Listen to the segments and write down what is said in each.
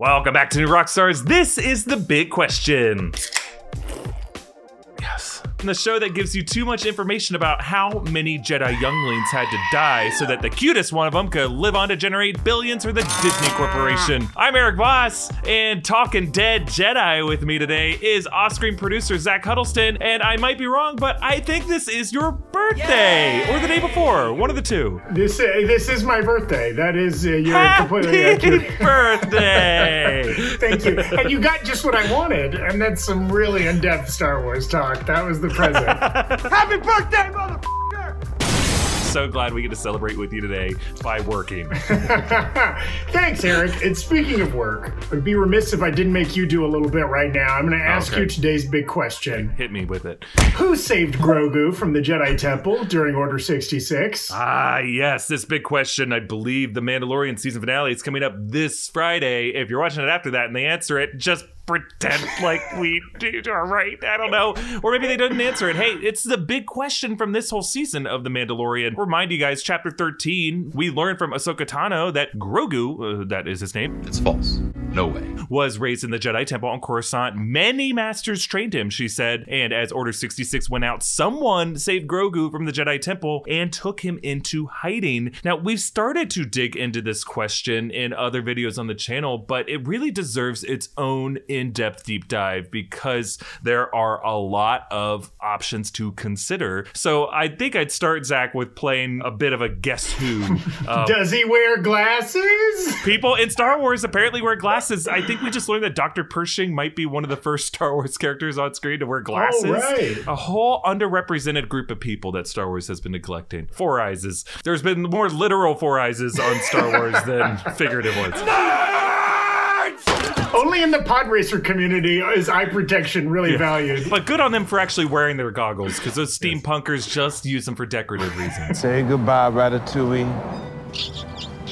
Welcome back to New Rockstars. This is the big question. The show that gives you too much information about how many Jedi younglings had to die so that the cutest one of them could live on to generate billions for the Disney Corporation. I'm Erik Voss, and talking dead Jedi with me today is off-screen producer Zach Huddleston. And I might be wrong, but I think this is your birthday or the day before, one of the two. This uh, this is my birthday. That is uh, you're Happy completely accurate. birthday! Thank you. And you got just what I wanted, and that's some really in-depth Star Wars talk. That was the present. Happy birthday, motherfucker! so glad we get to celebrate with you today by working. Thanks, Eric. And speaking of work, I'd be remiss if I didn't make you do a little bit right now. I'm going to ask Okay. you today's big question: Hit me with it. Who saved Grogu from the Jedi Temple during Order 66? Ah, yes, this big question. I believe the Mandalorian season finale is coming up this Friday. If you're watching it after that and they answer it, just pretend like we did all right. I don't know. Or maybe they didn't answer it. Hey, it's the big question from this whole season of The Mandalorian. Remind you guys, chapter 13, we learned from Ahsoka Tano that Grogu, uh, that is his name, It's false. No way. was raised in the Jedi Temple on Coruscant. Many masters trained him, she said. And as Order 66 went out, someone saved Grogu from the Jedi Temple and took him into hiding. Now, we've started to dig into this question in other videos on the channel, but it really deserves its own in depth deep dive because there are a lot of options to consider. So I think I'd start, Zach, with playing a bit of a guess who. Uh, Does he wear glasses? People in Star Wars apparently wear glasses. I think we just learned that Dr. Pershing might be one of the first Star Wars characters on screen to wear glasses. Oh, right. A whole underrepresented group of people that Star Wars has been neglecting. Four eyes. There's been more literal four eyes on Star Wars than figurative ones. Only in the pod racer community is eye protection really valued. But good on them for actually wearing their goggles because those steampunkers just use them for decorative reasons. Say goodbye, Ratatouille.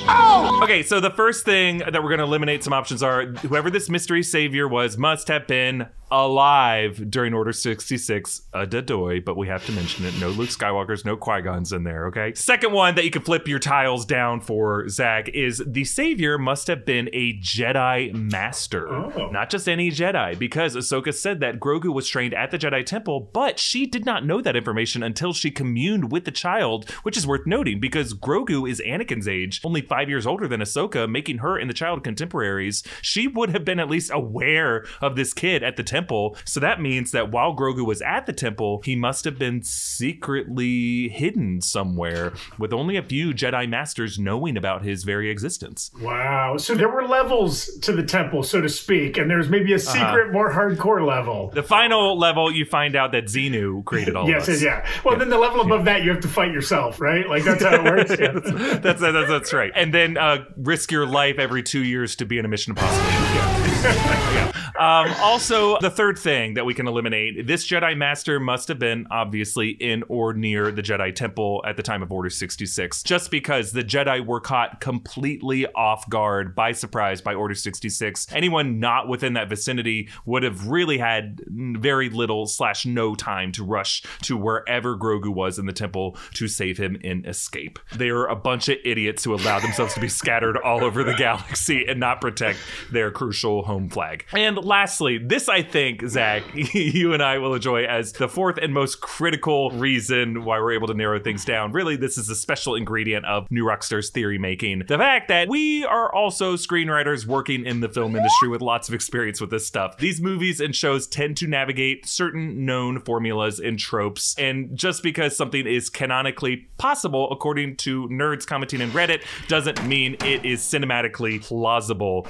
Oh! Okay, so the first thing that we're going to eliminate some options are whoever this mystery savior was must have been alive during Order 66, a Dadoy, but we have to mention it. No Luke Skywalkers, no Qui Gons in there, okay? Second one that you can flip your tiles down for, Zach, is the savior must have been a Jedi Master. Oh. Not just any Jedi, because Ahsoka said that Grogu was trained at the Jedi Temple, but she did not know that information until she communed with the child, which is worth noting because Grogu is Anakin's age, only five years older than Ahsoka, making her and the child contemporaries. She would have been at least aware of this kid at the temple. So that means that while Grogu was at the temple, he must have been secretly hidden somewhere, with only a few Jedi Masters knowing about his very existence. Wow. So there were levels to the temple, so to speak, and there's maybe a Uh-huh. secret, more hardcore level. The final level, you find out that Xenu created all Yes, of us. yes, yeah. Well, then the level above that, you have to fight yourself, right? Like that's how it works. Yeah. that's, that's that's right. And then uh, risk your life every two years to be in a Mission Impossible. Yeah. Um, also, the third thing that we can eliminate: this Jedi Master must have been obviously in or near the Jedi Temple at the time of Order sixty six. Just because the Jedi were caught completely off guard by surprise by Order sixty six, anyone not within that vicinity would have really had very little slash no time to rush to wherever Grogu was in the temple to save him in escape. They are a bunch of idiots who allowed themselves to be scattered all over the galaxy and not protect their crucial home flag. And lastly, this I think, Zach, you and I will enjoy as the fourth and most critical reason why we're able to narrow things down. Really, this is a special ingredient of New Rockstars theory making. The fact that we are also screenwriters working in the film industry with lots of experience with this stuff. These movies and shows tend to navigate certain known formulas and tropes, and just because something is canonically possible, according to nerds commenting in Reddit, doesn't mean it is cinematically plausible.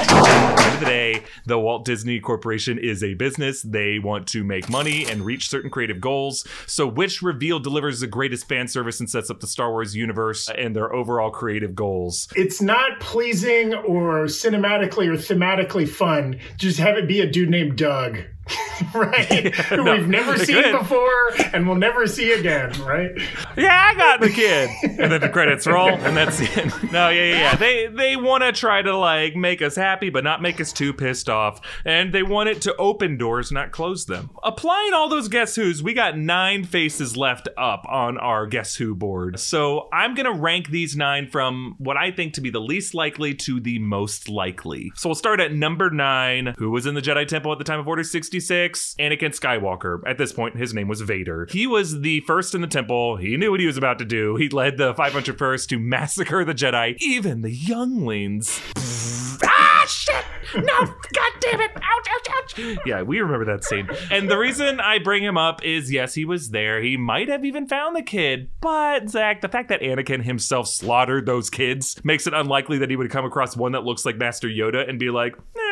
At the end of the day, the Walt Disney Corporation is a business. They want to make money and reach certain creative goals. So, which reveal delivers the greatest fan service and sets up the Star Wars universe and their overall creative goals? It's not pleasing or cinematically or thematically fun. Just have it be a dude named Doug. right? Who No, we've never seen could. before and we'll never see again, right? yeah, I got the kid. And then the credits roll, and that's it. No, yeah, yeah, yeah. They they want to try to like make us happy, but not make us too pissed off. And they want it to open doors, not close them. Applying all those guess who's, we got nine faces left up on our guess who board. So I'm gonna rank these nine from what I think to be the least likely to the most likely. So we'll start at number nine. Who was in the Jedi Temple at the time of Order 66? Anakin Skywalker. At this point, his name was Vader. He was the first in the temple. He knew what he was about to do. He led the 501st to massacre the Jedi, even the younglings. ah, shit! No, god damn it! Ouch, ouch, ouch! Yeah, we remember that scene. And the reason I bring him up is yes, he was there. He might have even found the kid, but Zach, the fact that Anakin himself slaughtered those kids makes it unlikely that he would come across one that looks like Master Yoda and be like, eh,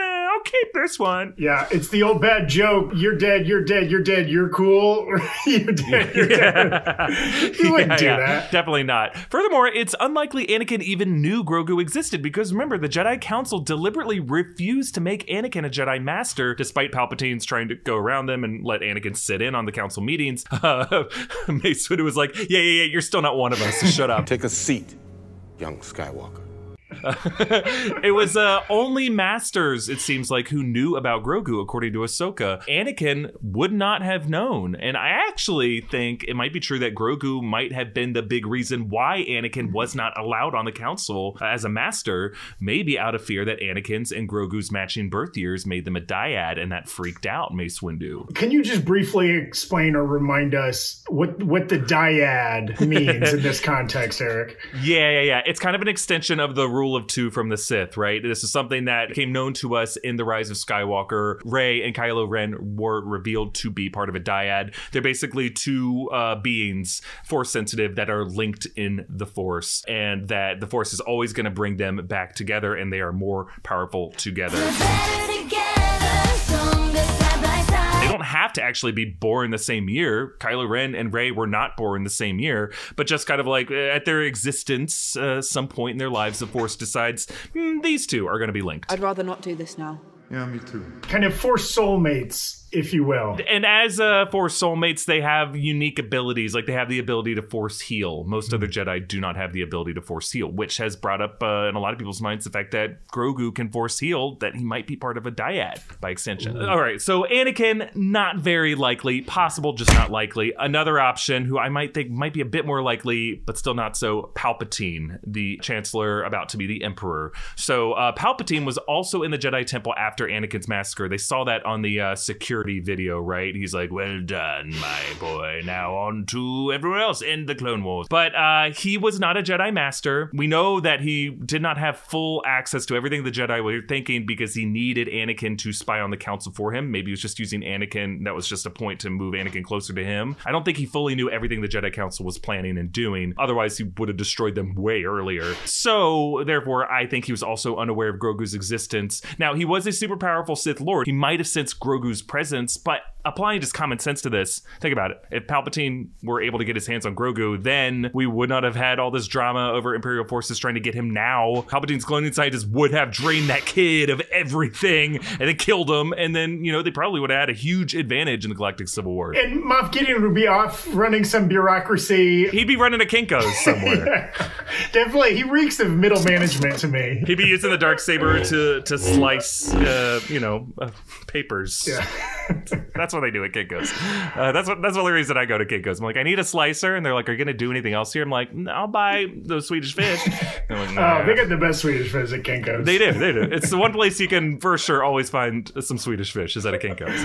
keep this one. Yeah, it's the old bad joke. You're dead, you're dead, you're dead, you're cool. you're dead, you're dead. He wouldn't do that. Definitely not. Furthermore, it's unlikely Anakin even knew Grogu existed because remember, the Jedi Council deliberately refused to make Anakin a Jedi Master despite Palpatine's trying to go around them and let Anakin sit in on the council meetings. Uh, Mace Windu was like, yeah, yeah, yeah, you're still not one of us, so shut up. Take a seat, young Skywalker. it was uh, only masters, it seems like, who knew about Grogu, according to Ahsoka. Anakin would not have known. And I actually think it might be true that Grogu might have been the big reason why Anakin was not allowed on the council as a master, maybe out of fear that Anakin's and Grogu's matching birth years made them a dyad, and that freaked out Mace Windu. Can you just briefly explain or remind us what what the dyad means in this context, Eric? Yeah, yeah, yeah. It's kind of an extension of the rule of two from the Sith, right? This is something that became known to us in The Rise of Skywalker. Rey and Kylo Ren were revealed to be part of a dyad. They're basically two uh, beings, force sensitive, that are linked in the Force, and that the Force is always going to bring them back together, and they are more powerful together, don't have to actually be born the same year. Kylo Ren and Rey were not born the same year, but just kind of like uh, at their existence, uh, some point in their lives, the Force decides "Hmm, these two are going to be linked. I'd rather not do this now. Yeah, me too. Kind of force soulmates, if you will. And as uh, Force soulmates, they have unique abilities. Like they have the ability to Force heal. Most other Jedi do not have the ability to Force heal, which has brought up uh, in a lot of people's minds the fact that Grogu can Force heal, that he might be part of a dyad by extension. All right, so Anakin, not very likely. Possible, just not likely. Another option, who I might think might be a bit more likely, but still not so, Palpatine, the Chancellor about to be the Emperor. So uh, Palpatine was also in the Jedi Temple after Anakin's massacre. They saw that on the uh, video, right? He's like, "Well done, my boy. Now on to everyone else in the Clone Wars." But uh, he was not a Jedi Master. We know that he did not have full access to everything the Jedi were thinking because he needed Anakin to spy on the Council for him. Maybe he was just using Anakin. That was just a point to move Anakin closer to him. I don't think he fully knew everything the Jedi Council was planning and doing. Otherwise, he would have destroyed them way earlier. So, therefore, I think he was also unaware of Grogu's existence. Now, he was a super powerful Sith Lord. He might have sensed Grogu's presence, but applying just common sense to this, think about it. If Palpatine were able to get his hands on Grogu, then we would not have had all this drama over Imperial forces trying to get him now. Palpatine's cloning scientists would have drained that kid of everything and then killed him, and then, you know, they probably would have had a huge advantage in the Galactic Civil War. And Moff Gideon would be off running some bureaucracy. He'd be running a Kinko's somewhere. Definitely, he reeks of middle management to me. He'd be using the dark saber to to slice, uh, you know, uh, papers. Yeah. That's what they do at Kinko's. Uh, that's what that's the only reason I go to Kinko's. I'm like, I need a slicer, and they're like, Are you gonna do anything else here? I'm like, "Mm, I'll buy the Swedish fish. They're like, Oh, "Nah." they got the best Swedish fish at Kinko's. They do, they do. It's the one place you can for sure always find some Swedish fish is at a Kinko's.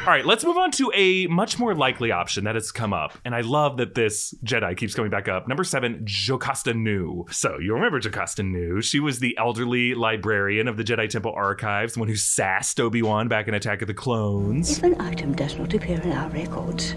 All right, let's move on to a much more likely option that has come up, and I love that this Jedi keeps coming back up. Number seven, Jocasta Nu. So you remember Jocasta Nu? She was the elderly librarian of the Jedi Temple archives, the one who sassed Obi Wan back in Attack of the Clones. If an does not appear in our records,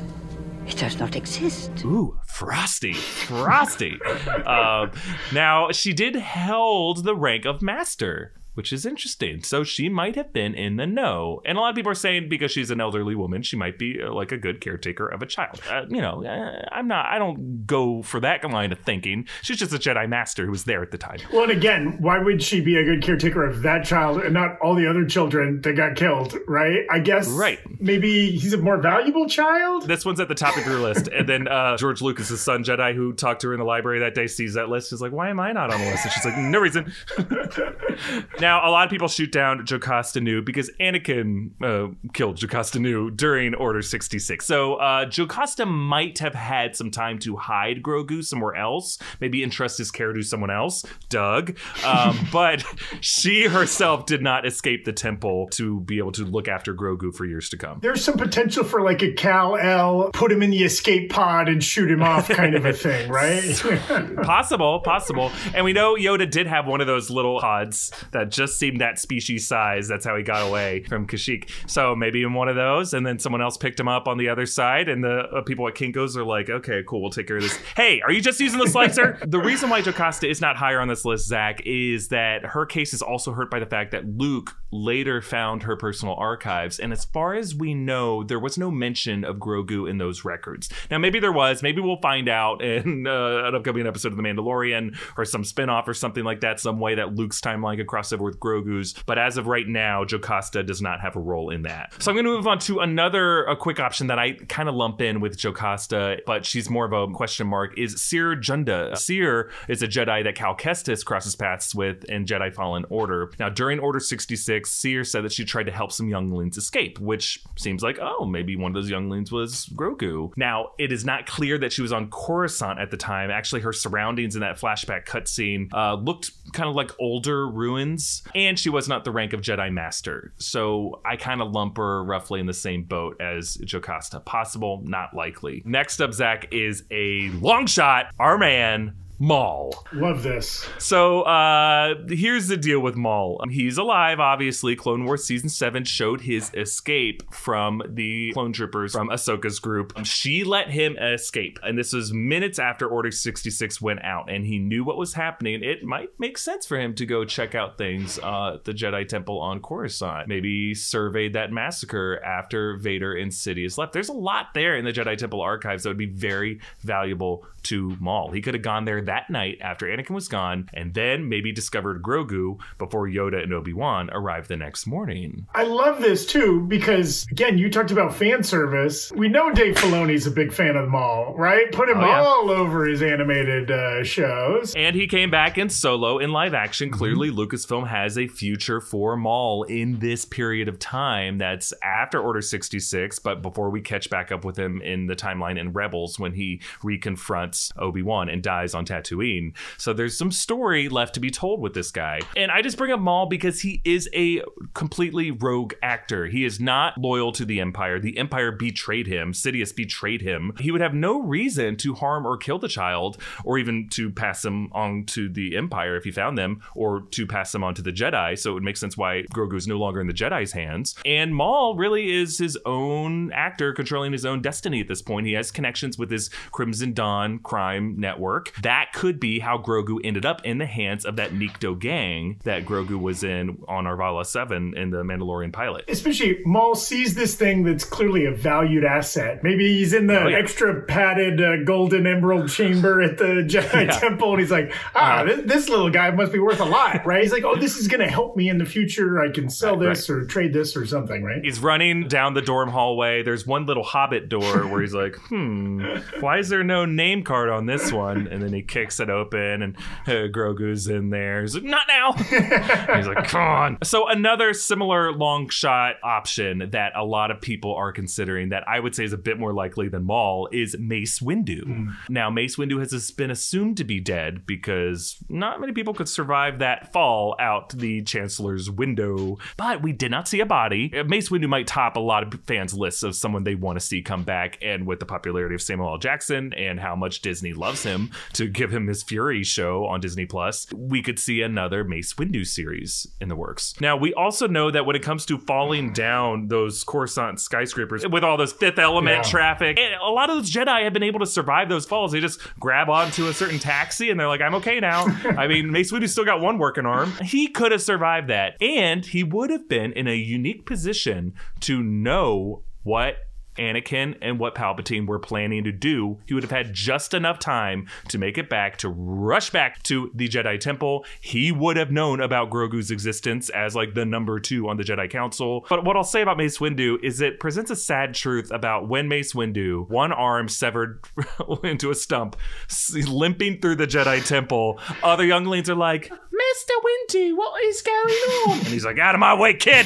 it does not exist. Ooh, frosty, frosty. um, now she did held the rank of master. Which is interesting. So she might have been in the know. And a lot of people are saying because she's an elderly woman, she might be uh, like a good caretaker of a child. Uh, you know, uh, I'm not, I don't go for that line of thinking. She's just a Jedi Master who was there at the time. Well, and again, why would she be a good caretaker of that child and not all the other children that got killed, right? I guess Right. maybe he's a more valuable child? This one's at the top of your list. And then uh, George Lucas's son, Jett, who talked to her in the library that day, sees that list. Is like, why am I not on the list? And she's like, no reason. now, a lot of people shoot down Jocasta Nu because Anakin uh, killed Jocasta Nu during Order 66. So uh, Jocasta might have had some time to hide Grogu somewhere else, maybe entrust his care to someone else, Doug. Um, but she herself did not escape the temple to be able to look after Grogu for years to come. There's some potential for like a Kal-El, put him in the escape pod and shoot him off kind of a thing, right? possible, possible. And we know Yoda did have one of those little pods that just seemed that species size. That's how he got away from Kashyyyk. So maybe in one of those, and then someone else picked him up on the other side, and the uh, people at Kinko's are like, "Okay, cool, we'll take care of this." Hey, are you just using the slicer? the reason why Jocasta is not higher on this list, Zach, is that her case is also hurt by the fact that Luke later found her personal archives, and as far as we know, there was no mention of Grogu in those records. Now, maybe there was. Maybe we'll find out in uh, an upcoming episode of The Mandalorian or some spin-off or something like that, some way that Luke's timeline could cross over with Grogu's. But as of right now, Jocasta does not have a role in that. So I'm going to move on to another a quick option that I kind of lump in with Jocasta, but she's more of a question mark. Is Cere Junda? Cere is a Jedi that Cal Kestis crosses paths with in Jedi Fallen Order. Now, during Order 66, Cere said that she tried to help some younglings escape, which seems like, oh, maybe one of those younglings was Grogu. Now, it is not clear that she was on Coruscant at the time. Actually, her surroundings in that flashback cutscene uh, looked kind of like older ruins, and she was not the rank of Jedi Master. So I kind of lump her roughly in the same boat as Jocasta. Possible, not likely. Next up, Zach, is a long shot, our man, Maul. Love this. So uh, here's the deal with Maul. Um, He's alive, obviously. Clone Wars season seven showed his escape from the clone troopers from Ahsoka's group. Um, She let him escape, and this was minutes after Order 66 went out, and he knew what was happening. It might make sense for him to go check out things uh, at the Jedi Temple on Coruscant. Maybe surveyed that massacre after Vader and Sidious left. There's a lot there in the Jedi Temple archives that would be very valuable to Maul. He could have gone there that night after Anakin was gone, and then maybe discovered Grogu before Yoda and Obi Wan arrived the next morning. I love this too because again, you talked about fan service. We know Dave Filoni's a big fan of them right? Put him Oh, yeah. all over his animated uh, shows. And he came back in solo in live action. Mm-hmm. Clearly, Lucasfilm has a future for Maul in this period of time that's after Order 66, but before we catch back up with him in the timeline in Rebels when he reconfronts Obi Wan and dies on Tatooine. So there's some story left to be told with this guy. And I just bring up Maul because he is a completely rogue actor. He is not loyal to the Empire. The Empire betrayed him, Sidious betrayed him. He would have no reason to harm or kill the child, or even to pass him on to the Empire if he found them, or to pass them on to the Jedi. So it would make sense why Grogu is no longer in the Jedi's hands. And Maul really is his own actor controlling his own destiny at this point. He has connections with his Crimson Dawn crime network. That could be how Grogu ended up in the hands of that Nikto gang that Grogu was in on Arvala 7 in the Mandalorian pilot. Especially Maul sees this thing that's clearly a valued asset. Maybe he's in the Oh, yeah. extra padded uh, golden emerald chamber at the Jedi Temple, and he's like, "Ah, Uh-huh. this, this little guy must be worth a lot, right?" He's like, "Oh, this is going to help me in the future. I can sell Right, this or trade this or something, right?" He's running down the dorm hallway. There's one little hobbit door where he's like, hmm, why is there no name card on this one? And then he kicks it open and uh, Grogu's in there. He's like, not now. He's like, come on. So, another similar long shot option that a lot of people are considering that I would say is a bit more likely than Maul is Mace Windu. Now, Mace Windu has been assumed to be dead because not many people could survive that fall out the Chancellor's window, but we did not see a body. Uh, Mace Windu might top a lot of fans' lists of someone they want to see come back, and with the popularity of Samuel L. Jackson and how much Disney loves him to give him his Fury show on Disney Plus, we could see another Mace Windu series in the works. Now, we also know that when it comes to falling down those Coruscant skyscrapers with all those Fifth Element Yeah. traffic, a lot of those Jedi have been able to survive those falls. They just grab onto a certain taxi and they're like, "I'm okay now." I mean, Mace Windu's still got one working arm. He could have survived that, and he would have been in a unique position to know what Anakin and what Palpatine were planning to do. He would have had just enough time to make it back, to rush back to the Jedi Temple. He would have known about Grogu's existence as like the number two on the Jedi Council. But what I'll say about Mace Windu is it presents a sad truth about when Mace Windu, one arm severed into a stump, limping through the Jedi Temple, other younglings are like, Mr. Windu, what is going on? And he's like, out of my way, kid.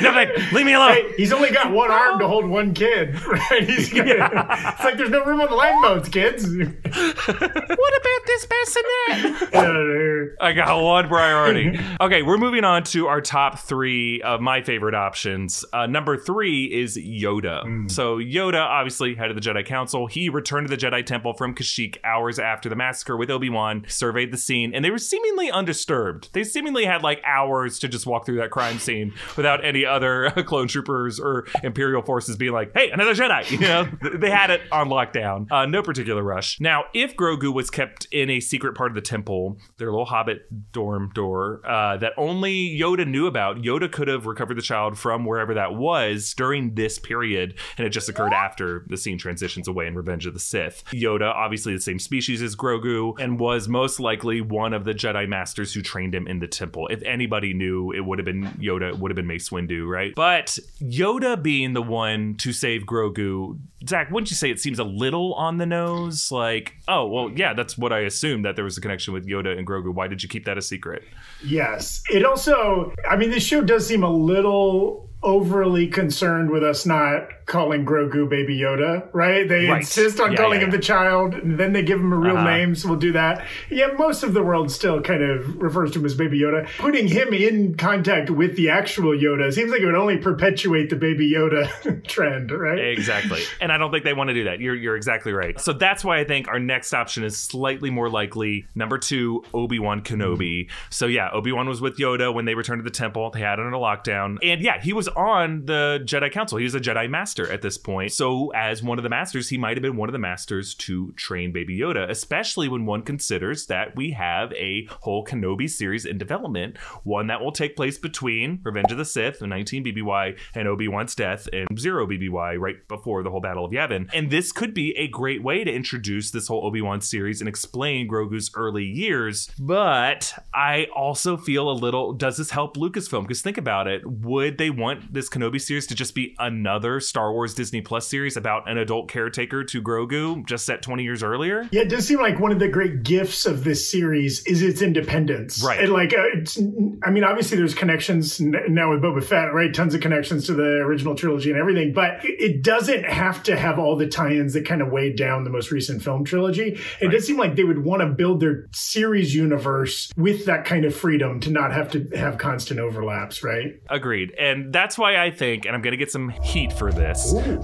No, Nothing. Leave me alone. Hey, he's only got one arm to hold one kid, right? He's got, It's like there's no room on the lifeboats, kids. What about this bassinet? Get out of here. I got one priority. Okay, we're moving on to our top three of my favorite options. Uh, number three is Yoda. So Yoda, obviously head of the Jedi Council, he returned to the Jedi Temple from Kashyyyk hours after the massacre with Obi Wan, surveyed the scene, and they were seemingly undisturbed. They seemingly had like hours to just walk through that crime scene without any other clone troopers or Imperial forces being like, "Hey, another Jedi!" You know, they had it on lockdown. Uh, no particular rush. Now, if Grogu was kept in a secret part of the temple, their little Hobbit dorm door uh, that only Yoda knew about, Yoda could have recovered the child from wherever that was during this period, and it just occurred after the scene transitions away in Revenge of the Sith. Yoda, obviously the same species as Grogu, and was most likely one of the Jedi Masters who trained him in the temple. If anybody knew, it would have been Yoda, it would have been Mace Windu, right? But Yoda being the one to save Grogu, Zach, wouldn't you say it seems a little on the nose? Like, oh, well, yeah, that's what I assumed that there was a connection with Yoda and Grogu. Why did you keep that a secret? Yes. It also, I mean, this show does seem a little overly concerned with us not calling Grogu Baby Yoda, right? They Right. insist on Yeah, calling yeah, him yeah. the child, and then they give him a real Uh-huh. name, so we'll do that. Yeah, most of the world still kind of refers to him as Baby Yoda. Putting him in contact with the actual Yoda seems like it would only perpetuate the Baby Yoda trend, right? Exactly. and I don't think they want to do that. You're you're exactly right. So that's why I think our next option is slightly more likely. Number two, Obi-Wan Kenobi. So yeah, Obi-Wan was with Yoda when they returned to the temple. They had it under lockdown. And yeah, he was on the Jedi Council. He was a Jedi Master at this point. So as one of the masters, he might have been one of the masters to train Baby Yoda, especially when one considers that we have a whole Kenobi series in development, one that will take place between Revenge of the Sith, 19 BBY, and Obi-Wan's death and 0 BBY right before the whole Battle of Yavin. And this could be a great way to introduce this whole Obi-Wan series and explain Grogu's early years. But I also feel a little does this help Lucasfilm? Because think about it, would they want this Kenobi series to just be another Star Wars Disney Plus series about an adult caretaker to Grogu just set 20 years earlier? Yeah, it does seem like one of the great gifts of this series is its independence. Right. And like, uh, it's, I mean, obviously there's connections now with Boba Fett, right? Tons of connections to the original trilogy and everything, but it- doesn't have to have all the tie-ins that kind of weighed down the most recent film trilogy. It does seem like they would want to build their series universe with that kind of freedom to not have to have constant overlaps, right? Agreed. And that's why I think, and I'm going to get some heat for this,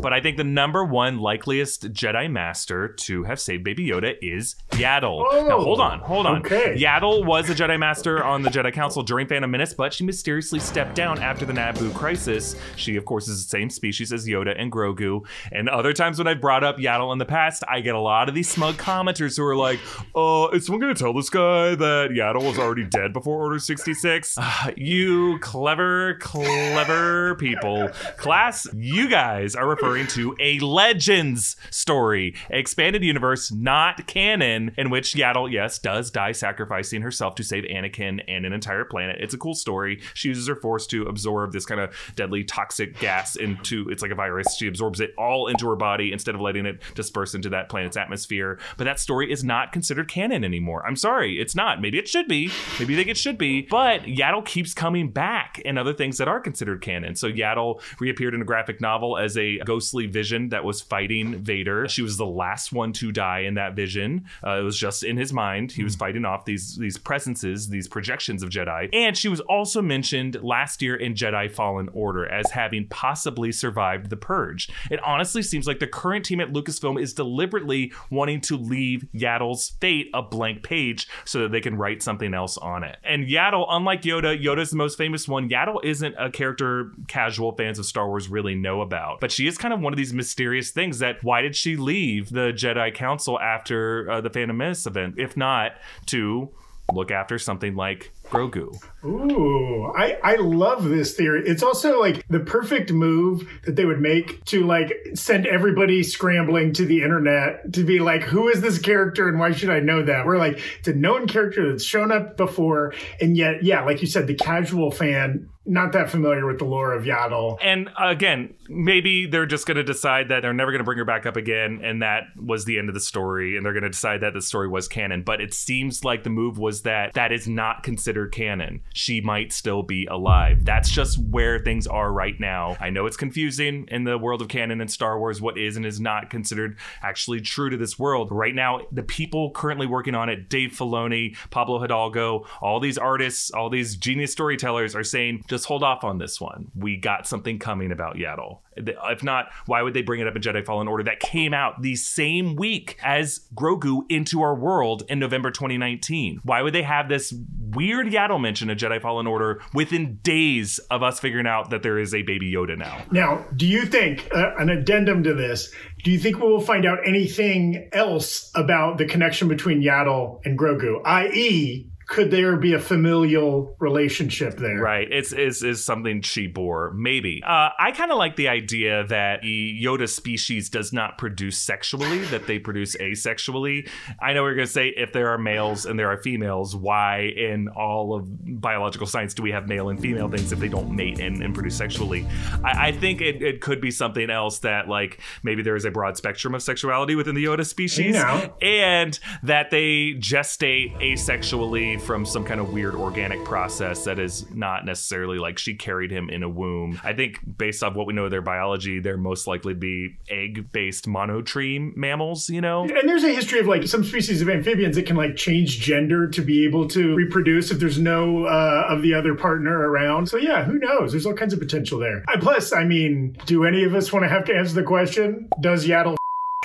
but I think the number one likeliest Jedi Master to have saved Baby Yoda is Yaddle. now, Oh, hold on, hold on. okay. Yaddle was a Jedi Master on the Jedi Council during Phantom Menace, but she mysteriously stepped down after the Naboo crisis. She, of course, is the same species as Yoda and Grogu. And other times when I've brought up Yaddle in the past, I get a lot of these smug commenters who are like, uh, is someone going to tell this guy that Yaddle was already dead before Order 66? Ah, you clever, clever people. Class, you guys are referring to a Legends story, expanded universe, not canon, in which Yaddle, yes, does die sacrificing herself to save Anakin and an entire planet. It's a cool story. She uses her force to absorb this kind of deadly toxic gas into, it's like a virus. She absorbs it all into her body instead of letting it disperse into that planet's atmosphere. But that story is not considered canon anymore. I'm sorry, it's not. Maybe it should be. Maybe you think it should be. But Yaddle keeps coming back in other things that are considered canon. So Yaddle reappeared in a graphic novel as a ghostly vision that was fighting Vader. She was the last one to die in that vision. Uh, it was just in his mind. He was fighting off these these presences, these projections of Jedi. And she was also mentioned last year in Jedi Fallen Order as having possibly survived the purge. It honestly seems like the current team at Lucasfilm is deliberately wanting to leave Yaddle's fate a blank page so that they can write something else on it. And Yaddle, unlike Yoda, Yoda's the most famous one. Yaddle isn't a character casual fans of Star Wars really know about, but she is kind of one of these mysterious things that why did she leave the Jedi Council after uh, the Phantom Menace event, if not to look after something like Grogu? Ooh, I, I love this theory. It's also like the perfect move that they would make to like send everybody scrambling to the internet to be like, who is this character and why should I know that? We're like, it's a known character that's shown up before. And yet, yeah, like you said, the casual fan, not that familiar with the lore of Yaddle. And again, maybe they're just going to decide that they're never going to bring her back up again, and that was the end of the story, and they're going to decide that the story was canon. But it seems like the move was that that is not considered canon. She might still be alive. That's just where things are right now. I know it's confusing in the world of canon and Star Wars what is and is not considered actually true to this world. Right now, the people currently working on it, Dave Filoni, Pablo Hidalgo, all these artists, all these genius storytellers are saying, just hold off on this one. We got something coming about Yaddle. If not, why would they bring it up in Jedi Fallen Order that came out the same week as Grogu into our world in November 2019? Why would they have this weird Yaddle mention in Jedi Fallen Order within days of us figuring out that there is a baby Yoda now? Now, do you think, uh, an addendum to this, do you think we will find out anything else about the connection between Yaddle and Grogu? I.e., could there be a familial relationship there? Right. It's is is something she bore. Maybe. Uh, I kind of like the idea that the Yoda species does not produce sexually; that they produce asexually. I know we're going to say if there are males and there are females, why in all of biological science do we have male and female things if they don't mate and, and produce sexually? I, I think it, it could be something else that like maybe there is a broad spectrum of sexuality within the Yoda species, know. and that they gestate asexually from some kind of weird organic process that is not necessarily like she carried him in a womb. I think based off what we know of their biology, they're most likely to be egg-based monotreme mammals, you know? And there's a history of like some species of amphibians that can like change gender to be able to reproduce if there's no uh, of the other partner around. So yeah, who knows? There's all kinds of potential there. Plus, I mean, do any of us want to have to answer the question? Does Yaddle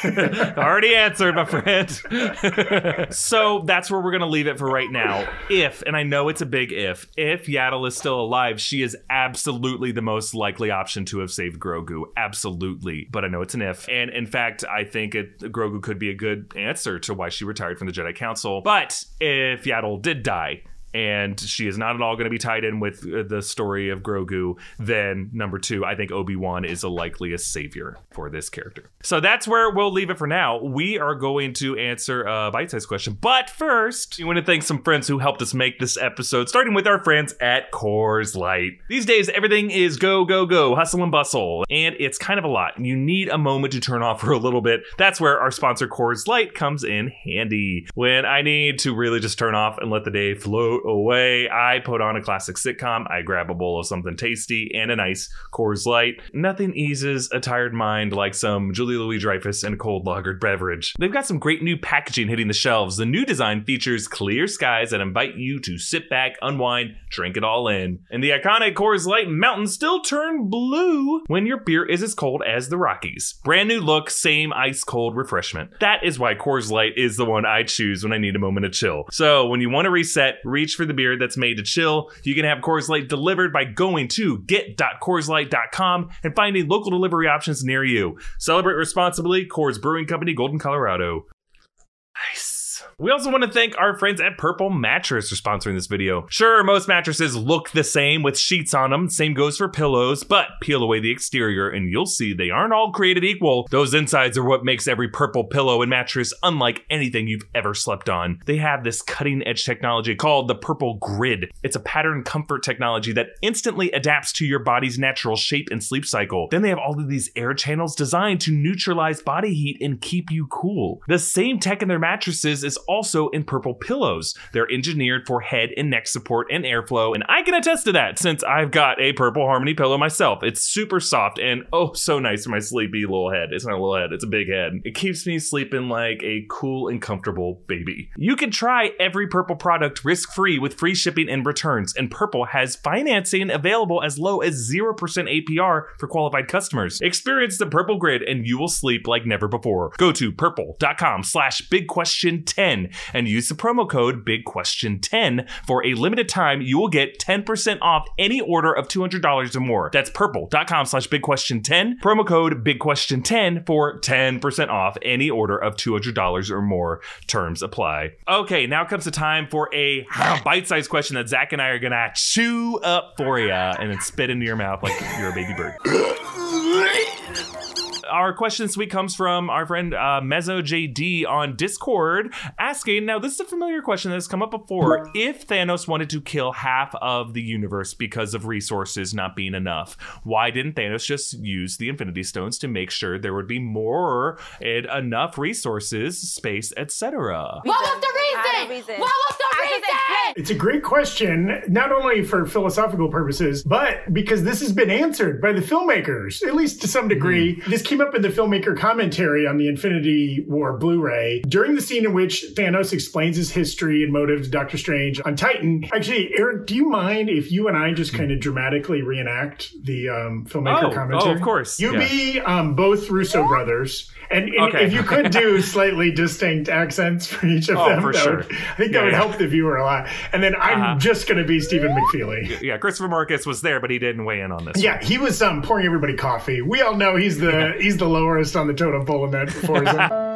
Already answered, my friend. so that's where we're going to leave it for right now. If, and I know it's a big if, if Yaddle is still alive, she is absolutely the most likely option to have saved Grogu. Absolutely. But I know it's an if. And in fact, I think it, Grogu could be a good answer to why she retired from the Jedi Council. But if Yaddle did die, and she is not at all going to be tied in with uh, the story of Grogu, then number two, I think Obi Wan is the likeliest savior for this character. So that's where we'll leave it for now. We are going to answer a bite sized question. But first, we want to thank some friends who helped us make this episode, starting with our friends at Coors Light. These days, everything is go, go, go, hustle and bustle, and it's kind of a lot. You need a moment to turn off for a little bit. That's where our sponsor, Coors Light, comes in handy. When I need to really just turn off and let the day away, I put on a classic sitcom, I grab a bowl of something tasty and a nice Coors Light. Nothing eases a tired mind like some Julia Louis-Dreyfus and a cold lagered beverage. They've got some great new packaging hitting the shelves. The new design features clear skies that invite you to sit back, unwind, drink it all in. And the iconic Coors Light mountains still turn blue when your beer is as cold as the Rockies. Brand new look, same ice cold refreshment. That is why Coors Light is the one I choose when I need a moment of chill. So when you want to reset, reach for the beer that's made to chill. You can have Coors Light delivered by going to get.coorslight.com and finding local delivery options near you. Celebrate responsibly. Coors Brewing Company, Golden, Colorado. We also want to thank our friends at Purple Mattress for sponsoring this video. Sure, most mattresses look the same with sheets on them, same goes for pillows, but peel away the exterior and you'll see they aren't all created equal. Those insides are what makes every purple pillow and mattress unlike anything you've ever slept on. They have this cutting edge technology called the Purple Grid. It's a pattern comfort technology that instantly adapts to your body's natural shape and sleep cycle. Then they have all of these air channels designed to neutralize body heat and keep you cool. The same tech in their mattresses is also in purple pillows. They're engineered for head and neck support and airflow, and I can attest to that since I've got a purple harmony pillow myself. It's super soft and oh so nice for my sleepy little head. It's not a little head, it's a big head. It keeps me sleeping like a cool and comfortable baby. You can try every purple product risk-free with free shipping and returns, and Purple has financing available as low as 0% APR for qualified customers. Experience the Purple Grid and you will sleep like never before. Go to purple.com slash big question 10 and use the promo code big question 10 for a limited time. You will get 10% off any order of $200 or more. That's purple.com slash big question 10. Promo code big question 10 for 10% off any order of $200 or more. Terms apply. Okay, now comes the time for a bite-sized question that Zach and I are gonna chew up for you and then spit into your mouth like you're a baby bird. Our question this week comes from our friend uh, Mezzo JD on Discord asking. Now, this is a familiar question that has come up before. If Thanos wanted to kill half of the universe because of resources not being enough, why didn't Thanos just use the Infinity Stones to make sure there would be more and enough resources, space, etc.? What was the reason? What was the reason? It's a great question, not only for philosophical purposes, but because this has been answered by the filmmakers, at least to some degree. This came up in the filmmaker commentary on the Infinity War Blu ray during the scene in which Thanos explains his history and motive to Doctor Strange on Titan. Actually, Eric, do you mind if you and I just kind of dramatically reenact the um, filmmaker Oh, commentary? oh, of course, You yeah. be um, both Russo brothers. And, and Okay. if you could do slightly distinct accents for each of Oh, them, for sure. would- I think that would yeah. help the viewer a lot. And then I'm Uh-huh. just going to be Stephen McFeely. Yeah, Christopher Markus was there, but he didn't weigh in on this. Yeah, he was um, pouring everybody coffee. We all know he's the he's the lowest on the totem pole in that Forza.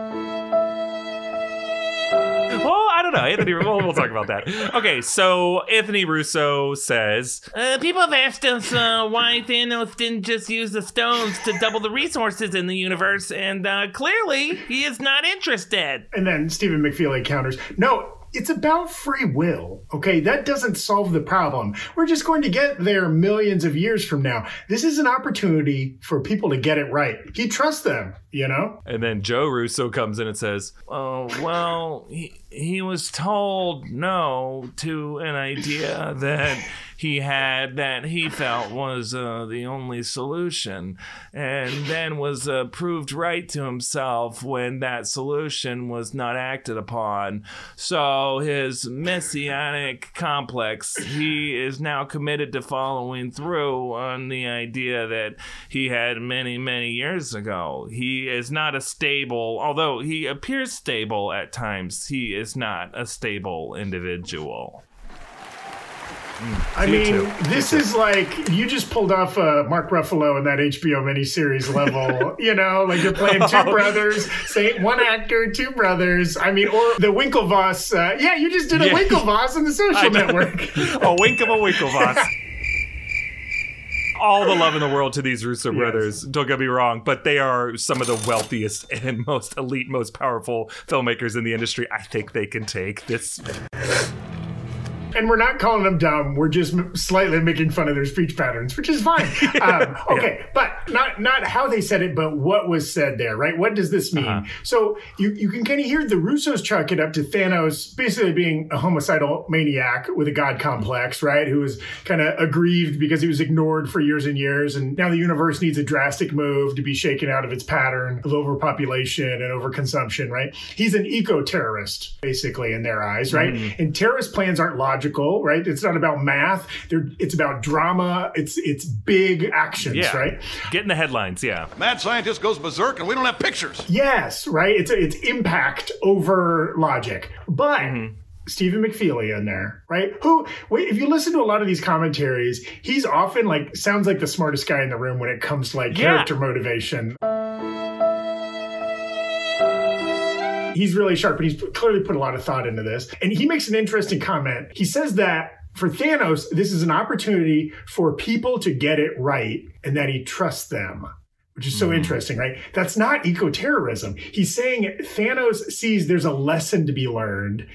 Don't know. Anthony, we'll, we'll talk about that. Okay, so Anthony Russo says Uh, people have asked us uh, why Thanos didn't just use the stones to double the resources in the universe, and uh, clearly he is not interested. and then Stephen McFeely counters, "No, it's about free will. Okay, that doesn't solve the problem. We're just going to get there millions of years from now. This is an opportunity for people to get it right. He trusts them, you know." And then Joe Russo comes in and says, Oh, well, he, he was told no to an idea that he had that he felt was uh, the only solution, and then was uh, proved right to himself when that solution was not acted upon. So his messianic complex, he is now committed to following through on the idea that he had many, many years ago. He is not a stable, although he appears stable at times, he is not a stable individual. I mean, too. this is like you just pulled off uh, Mark Ruffalo in that HBO miniseries level. you know, like you're playing two brothers, say one actor, two brothers. I mean, or the Winklevoss. Uh, yeah, you just did a Yeah. Winklevoss on the Social Network. a wink of a Winklevoss. All the love in the world to these Russo brothers. Don't get me wrong, but they are some of the wealthiest and most elite, most powerful filmmakers in the industry. I think they can take this. And we're not calling them dumb. We're just m- slightly making fun of their speech patterns, which is fine. Um, okay, but not not how they said it, but what was said there, right? What does this mean? Uh-huh. So you you can kind of hear the Russos chalk it up to Thanos basically being a homicidal maniac with a god complex, right? Who was kind of aggrieved because he was ignored for years and years, and now the universe needs a drastic move to be shaken out of its pattern of overpopulation and overconsumption, right? He's an eco-terrorist, basically, in their eyes, right? Mm-hmm. And terrorist plans aren't logical, right? It's not about math. They're, it's about drama. It's it's big actions, Yeah. right? Get in the headlines, yeah. Mad scientist goes berserk and we don't have pictures. Yes, right. It's it's impact over logic, but. Mm-hmm. Stephen McFeely in there, right? Who, wait, if you listen to a lot of these commentaries, he's often like sounds like the smartest guy in the room when it comes to like Yeah. character motivation. He's really sharp, but he's clearly put a lot of thought into this. And he makes an interesting comment. He says that for Thanos, this is an opportunity for people to get it right, and that he trusts them which is so mm. interesting, right? That's not eco terrorism. He's saying Thanos sees there's a lesson to be learned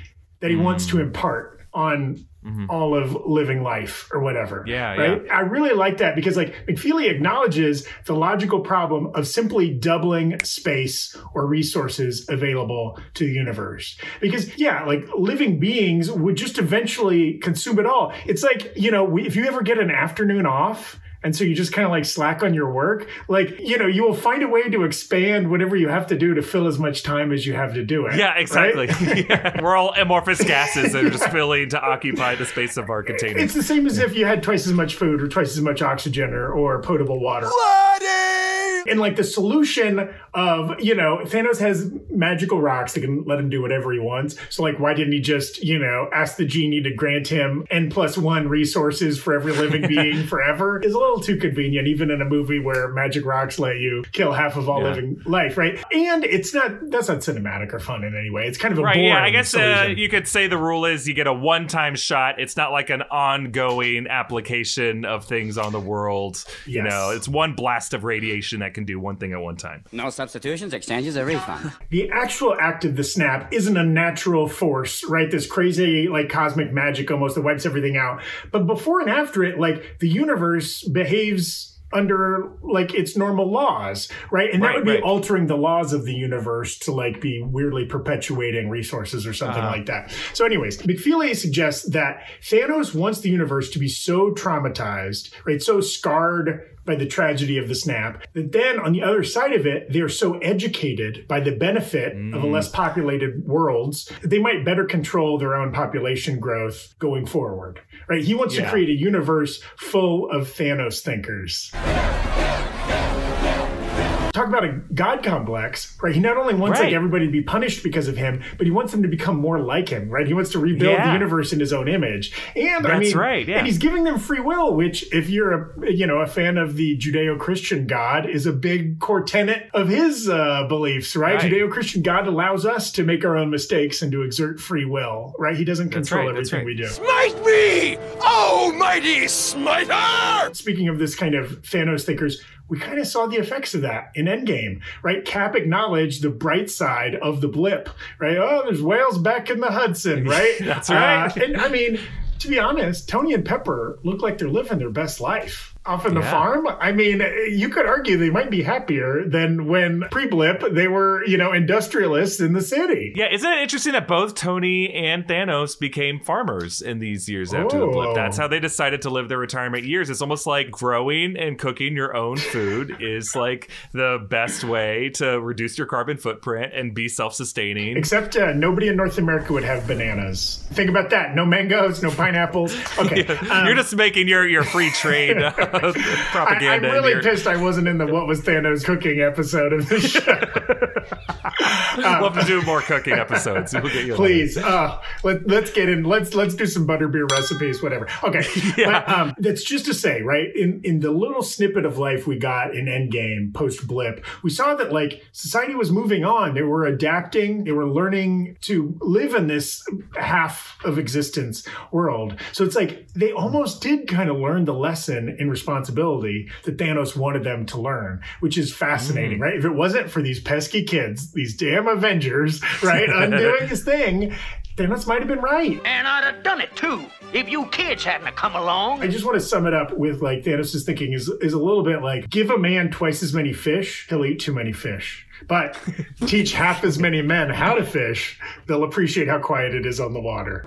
that he wants to mm. impart on all of living life or whatever. Mm-hmm. Yeah, right. I really like that because like McFeely acknowledges the logical problem of simply doubling space or resources available to the universe. Because yeah, like living beings would just eventually consume it all. It's like you know, we, if you ever get an afternoon off. And so you just kind of like slack on your work. Like, you know, you will find a way to expand whatever you have to do to fill as much time as you have to do it. Yeah, right? exactly. Yeah. We're all amorphous gases that are just filling to occupy the space of our container. It's the same as if you had twice as much food or twice as much oxygen or, or potable water. Bloody! And like the solution of, you know, Thanos has magical rocks that can let him do whatever he wants. So like, why didn't he just, you know, ask the genie to grant him N plus one resources for every living being forever? Is a little too convenient, even in a movie where magic rocks let you kill half of all Yeah. living life, right? And it's not, that's not cinematic or fun in any way. It's kind of a Right, boring yeah, I guess uh, you could say the rule is you get a one time shot. It's not like an ongoing application of things on the world. You know, it's one blast of radiation that can do one thing at one time. No substitutions, exchanges, or refund. the actual act of the snap isn't a natural force, right? This crazy, like cosmic magic almost that wipes everything out. But before and after it, like the universe behaves under like its normal laws, right? And that Right, would be right. altering the laws of the universe to like be weirdly perpetuating resources or something Uh-huh. like that. So, anyways, McFeely suggests that Thanos wants the universe to be so traumatized, right? So scarred by the tragedy of the snap that then on the other side of it, they're so educated by the benefit of a mm. less populated worlds that they might better control their own population growth going forward, right? He wants to create a universe full of Thanos thinkers. Talk about a god complex, right? He not only wants Right. like everybody to be punished because of him, but he wants them to become more like him, right? He wants to rebuild the universe in his own image, and I mean, right, yeah. and he's giving them free will, which, if you're a you know a fan of the Judeo-Christian God, is a big core tenet of his uh, beliefs, right? Right. Judeo-Christian God allows us to make our own mistakes and to exert free will, right? He doesn't control right, everything right. we do. Smite me! Almighty smiter! Speaking of this kind of Thanos thinkers, we kind of saw the effects of that in Endgame, right? Cap acknowledged the bright side of the blip, right? Oh, there's whales back in the Hudson, right? That's right. Uh, and I mean, to be honest, Tony and Pepper look like they're living their best life. Off the Yeah. farm, I mean, you could argue they might be happier than when pre-blip they were, you know, industrialists in the city. Yeah, isn't it interesting that both Tony and Thanos became farmers in these years after the blip? Oh. That's how they decided to live their retirement years. It's almost like growing and cooking your own food is like the best way to reduce your carbon footprint and be self-sustaining. Except uh, nobody in North America would have bananas. Think about that. No mangoes, no pineapples. Okay. um, You're just making your your free trade uh, I, I'm really pissed I wasn't in the What Was Thanos Cooking episode of the show. We'll have to do more cooking episodes. We'll get you Please, uh, let, let's get in. Let's let's do some butterbeer recipes, whatever. Okay, Yeah. but um, that's just to say, right? In in the little snippet of life we got in Endgame post blip, we saw that like society was moving on. They were adapting. They were learning to live in this half of existence world. So it's like they almost did kind of learn the lesson in responsibility that Thanos wanted them to learn, which is fascinating, mm. right? If it wasn't for these pesky kids, these damn Avengers, right, undoing this thing, Thanos might have been right. And I'd have done it too if you kids hadn't have come along. I just want to sum it up with like Thanos' thinking is is a little bit like give a man twice as many fish, he'll eat too many fish. But teach half as many men how to fish, they'll appreciate how quiet it is on the water.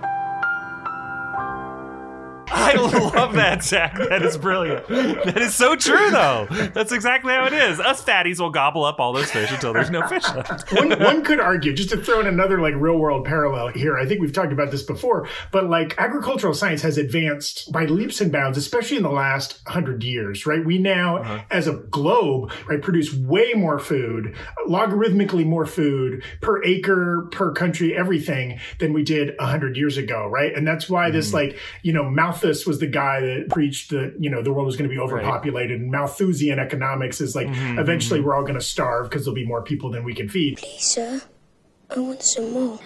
I love that, Zach. That is brilliant. That is so true, though. That's exactly how it is. Us fatties will gobble up all those fish until there's no fish left. one, one could argue, just to throw in another like real world parallel here, I think we've talked about this before, but like agricultural science has advanced by leaps and bounds, especially in the last hundred years, right? We now, uh-huh. as a globe, right, produce way more food, logarithmically more food per acre, per country, everything than we did a hundred years ago, right? And that's why this mm-hmm. like, you know, Malthus was the guy that preached that, you know, the world was going to be overpopulated and Malthusian economics is like, mm-hmm, eventually mm-hmm. we're all going to starve because there'll be more people than we can feed. Please, sir. I want some more.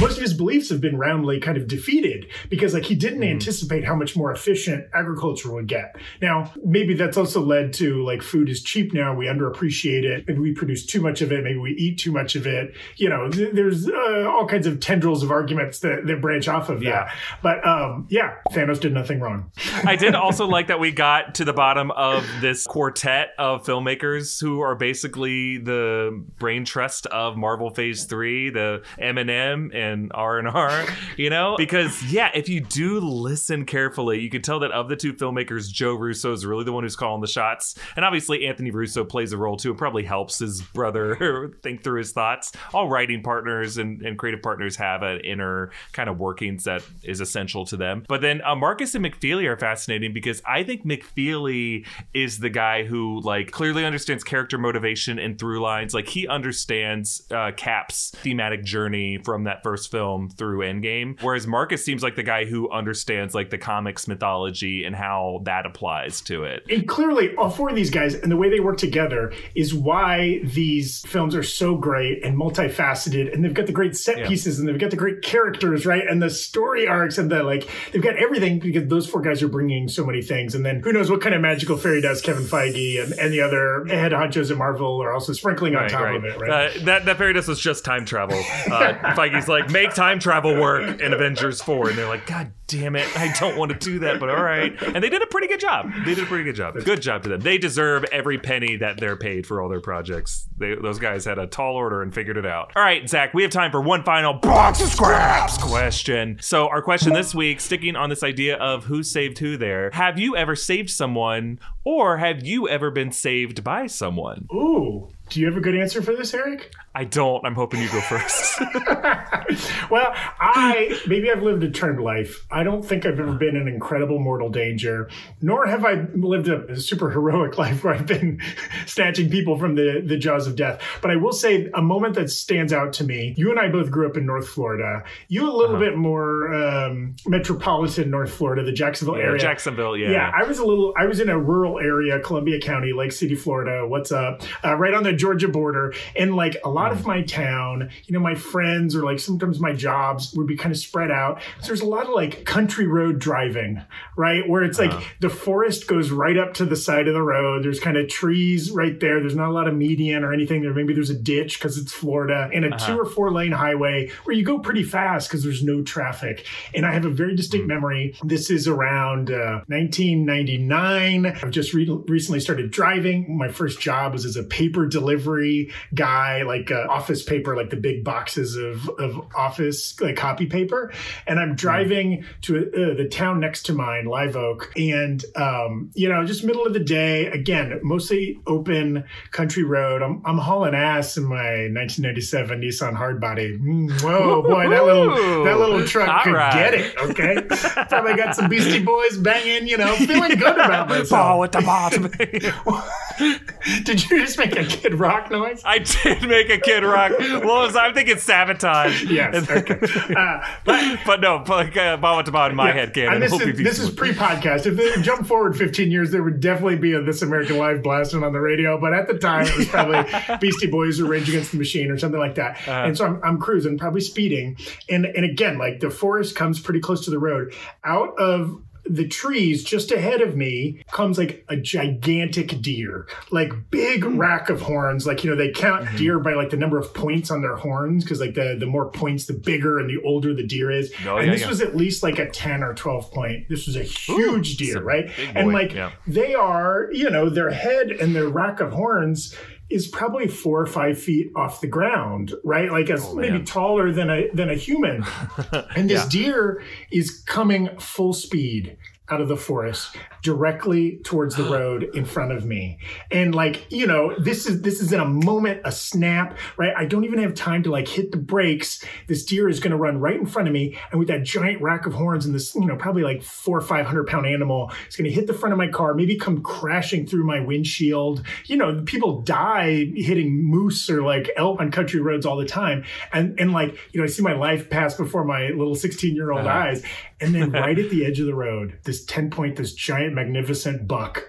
Most of his beliefs have been roundly kind of defeated because like he didn't anticipate how much more efficient agriculture would get. Now, maybe that's also led to like food is cheap now, we underappreciate it, maybe we produce too much of it, maybe we eat too much of it. You know, th- there's uh, all kinds of tendrils of arguments that, that branch off of Yeah. that. But um, yeah, Thanos did nothing wrong. I did also like that we got to the bottom of this quartet of filmmakers who are basically the brain trust of Marvel Phase Three, the Eminem and R and R. You know, because yeah, if you do listen carefully, you can tell that of the two filmmakers, Joe Russo is really the one who's calling the shots, and obviously Anthony Russo plays a role too, and probably helps his brother think through his thoughts. All writing partners and, and creative partners have an inner kind of workings that is essential to them. But then uh, Markus and McFeely are fascinating because I think McFeely is the guy who like clearly understands character motivation and through lines. Like he understands uh, Cap's thematic journey from that first film through Endgame, whereas Markus seems like the guy who understands like the comics mythology and how that applies to it. And clearly, all four of these guys and the way they work together is why these films are so great and multifaceted. And they've got the great set Yeah. pieces and they've got the great characters, right? And the story arcs and the like, they've got everything because those four guys are bringing so many things. And then who knows what kind of magical fairy dust Kevin Feige and, and the other head honchos at Marvel are also sprinkling on Right, top right. of it, right? Uh, that that fairy dust was just time travel. Uh, Feige's like, make time travel work in Avengers Four, and they're like, God damn it, I don't want to do that, but all right. And they did a pretty good job. They did a pretty good job. Good job to them. They deserve every penny that they're paid for all their projects. They, those guys had a tall order and figured it out. All right, Zach, we have time for one final box of scraps question. So our question this week, sticking on this idea of who saved who, there. Have you ever saved someone, or have you ever been saved by someone? Ooh. Do you have a good answer for this, Erik? I don't. I'm hoping you go first. well, I maybe I've lived a turned life. I don't think I've ever been in incredible mortal danger, nor have I lived a super heroic life where I've been snatching people from the, the jaws of death. But I will say a moment that stands out to me. You and I both grew up in North Florida. You a little Uh-huh. bit more um, metropolitan North Florida, the Jacksonville Yeah, area. Jacksonville, yeah. Yeah, I was a little. I was in a rural area, Columbia County, Lake City, Florida. What's up? Uh, right on the Georgia border, and like a lot Mm. of my town, you know, my friends or like sometimes my jobs would be kind of spread out. So there's a lot of like country road driving, right, where it's like Uh-huh. the forest goes right up to the side of the road. There's kind of trees right there. There's not a lot of median or anything there. Maybe there's a ditch because it's Florida, and a Uh-huh. two or four lane highway where you go pretty fast because there's no traffic. And I have a very distinct memory. This is around uh, 1999. I've just re- recently started driving. My first job was as a paper delivery guy, like uh, office paper, like the big boxes of, of office like copy paper. And I'm driving to uh, the town next to mine, Live Oak, and um, you know, just middle of the day. Again, mostly open country road. I'm, I'm hauling ass in my 1997 Nissan Hardbody. Mm, whoa, boy, that little that little truck All could right. get it. Okay, probably got some Beastie Boys banging. You know, feeling good about myself. Bawitdaba. Did you just make a Kid Rock noise? I did make a Kid Rock. Well, was, I'm thinking sabotage. Yes. Okay. Uh, but But no, but like uh, the in my Yeah. head And canon. this, is, this is pre-podcast. If they jump forward 15 years, there would definitely be a This American Life blasting on the radio. But at the time, it was probably Beastie Boys or Rage Against the Machine or something like that. Uh-huh. And so I'm, I'm cruising, probably speeding, and and again, like the forest comes pretty close to the road. Out of the trees just ahead of me comes like a gigantic deer, like big Hmm. rack of horns. Like, you know, they count Mm-hmm. deer by like the number of points on their horns because like the, the more points, the bigger and the older the deer is. Oh, and yeah, this yeah. was at least like a 10 or 12 point. This was a huge it's deer, a right? And like yeah. they are, you know, their head and their rack of horns is probably four or five feet off the ground, right? Like as oh, maybe Oh, man. taller than a than a human. and this Yeah. deer is coming full speed out of the forest directly towards the road in front of me. And like you know this is this is in a moment a snap right? I don't even have time to like hit the brakes. This deer is going to run right in front of me and with that giant rack of horns and this you know probably like four or five hundred pound animal it's going to hit the front of my car maybe come crashing through my windshield. You know people die hitting moose or like elk on country roads all the time. And and like you know i see my life pass before my little 16 year old uh-huh. eyes. And then right at the edge of the road this 10 point this giant magnificent buck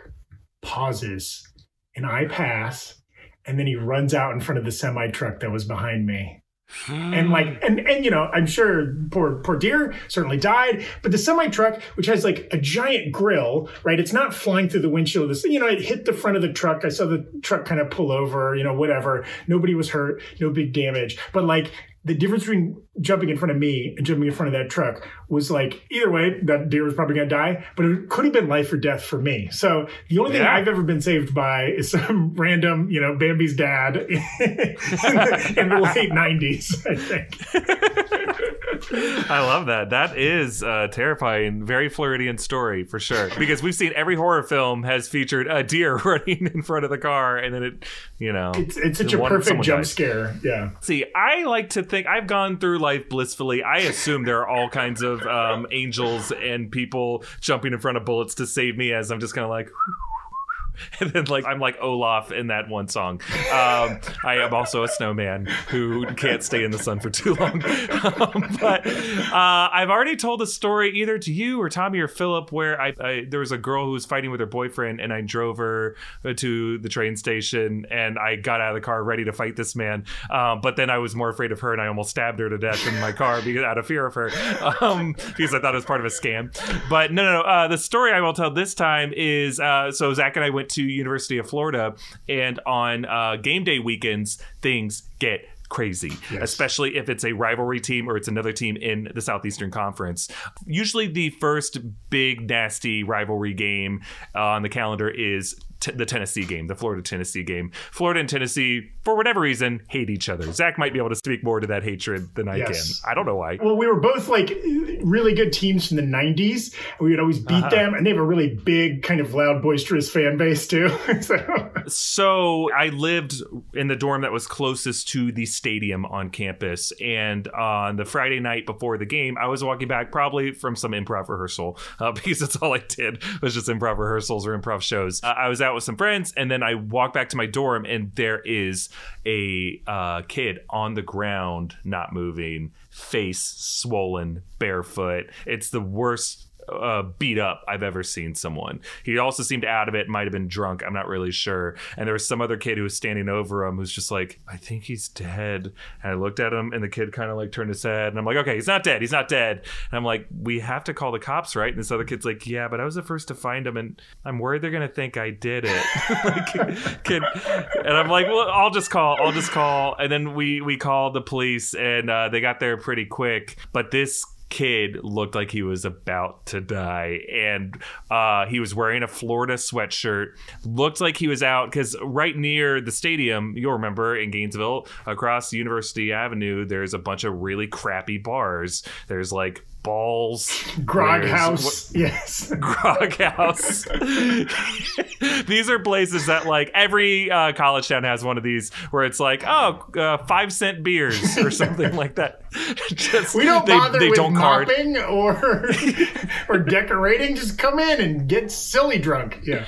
pauses and i pass and then he runs out in front of the semi truck that was behind me And like, hmm. and and you know, I'm sure poor poor deer certainly died. But the semi truck, which has like a giant grill, right? It's not flying through the windshield. This, you know, it hit the front of the truck. I saw the truck kind of pull over. You know, whatever. Nobody was hurt. No big damage. But like, the difference between jumping in front of me and jumping in front of that truck was like either way that deer was probably going to die but it could have been life or death for me. So the only thing i've ever been saved by is some random you know bambi's dad in the, in the late 90s i think I love that. That is a terrifying, very Floridian story for sure. Because we've seen every horror film has featured a deer running in front of the car, and then it, you know, it's, it's such a perfect jump dies. scare yeah See, I like to think I've gone through life blissfully. I assume there are all kinds of um, angels and people jumping in front of bullets to save me as I'm just kind of like. And then, like, I'm like Olaf in that one song. Um, I am also a snowman who can't stay in the sun for too long. Um, but uh, I've already told a story either to you or Tommy or Philip where I, I there was a girl who was fighting with her boyfriend, and I drove her to the train station, and I got out of the car ready to fight this man. Um, but then I was more afraid of her, and I almost stabbed her to death in my car because, out of fear of her, um, because I thought it was part of a scam. But no, no, no. Uh, the story I will tell this time is uh, so Zach and I went to University of Florida, and on uh, game day weekends, things get crazy, especially if it's a rivalry team or it's another team in the Southeastern Conference. Usually, the first big, nasty rivalry game on the calendar is t- the Tennessee game, the Florida Tennessee game. Florida and Tennessee, for whatever reason, hate each other. Zach might be able to speak more to that hatred than I Yes. can. I don't know why. well we were both like really good teams from the 90s we would always beat Uh-huh. them and they have a really big kind of loud boisterous fan base too so So I lived in the dorm that was closest to the stadium on campus, and on the Friday night before the game, I was walking back probably from some improv rehearsal uh, because that's all I did was just improv rehearsals or improv shows. Uh, I was out with some friends, and then I walk back to my dorm, and there is a uh, kid on the ground, not moving, face swollen, barefoot. It's the worst uh, beat up I've ever seen someone. He also seemed out of it, might have been drunk. I'm not really sure. And there was some other kid who was standing over him who's just like, I think he's dead. And I looked at him, and the kid kind of like turned his head, and I'm like, okay, he's not dead. He's not dead. And I'm like, we have to call the cops, right? And this other kid's like, yeah, but I was the first to find him, and I'm worried they're gonna think I did it. like, kid, and I'm like, well, I'll just call. I'll just call. And then we we called the police, and uh, they got there pretty quick. But this kid looked like he was about to die. And uh, he was wearing a florida sweatshirt looked like he was out because right near the stadium you'll remember in gainesville across university avenue there's a bunch of really crappy bars. There's like balls grog house yes Grog House. these are places that like every uh, college town has one of these where it's like oh uh, five cent beers or something like that. Just We don't they, bother they with don't card. or or decorating. Just come in and get silly drunk. Yeah.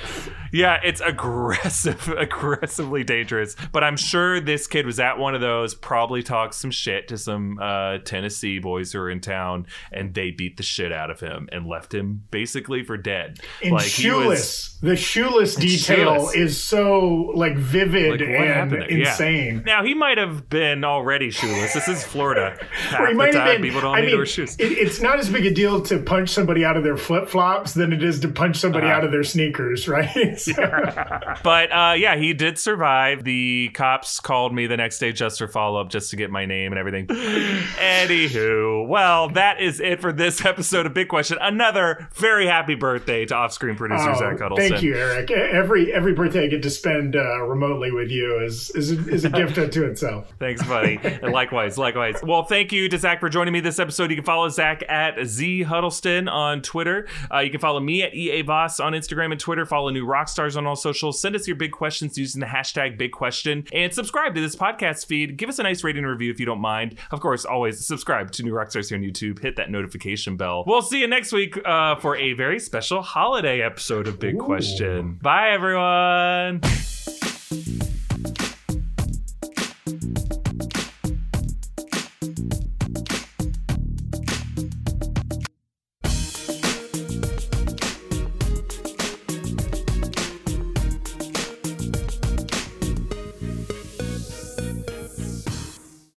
Yeah, it's aggressive, aggressively dangerous. But I'm sure this kid was at one of those, probably talked some shit to some uh, Tennessee boys who are in town, and they beat the shit out of him and left him basically for dead. And was- shoeless. the shoeless detail shoeless. is so like vivid Like, and there? Yeah. insane. Now he might have been already shoeless. This is Florida. Half the time, have been. people don't I need mean, to wear shoes. it, it's not as big a deal to punch somebody out of their flip flops than it is to punch somebody Uh-huh. out of their sneakers, right? But uh, yeah, he did survive. The cops called me the next day just for follow up, just to get my name and everything. Anywho, well, that is it for this episode of Big Question. Another very happy birthday to off screen producer Oh, Zach Huddleston. thank you, Erik. Every every birthday I get to spend uh, remotely with you is is a, is a gift unto itself. Thanks, buddy. and likewise, likewise. Well, thank you to Zach for joining me this episode. You can follow Zach at Z Huddleston on Twitter. Uh, you can follow me at EA Voss on Instagram and Twitter. Follow New Rockstars on all socials. Send us your big questions using the hashtag Big Question and subscribe to this podcast feed. Give us a nice rating and review if you don't mind. Of course, always subscribe to New Rockstars here on YouTube. Hit that notification bell. We'll see you next week uh, for a very special holiday episode of Big Question. Bye, everyone.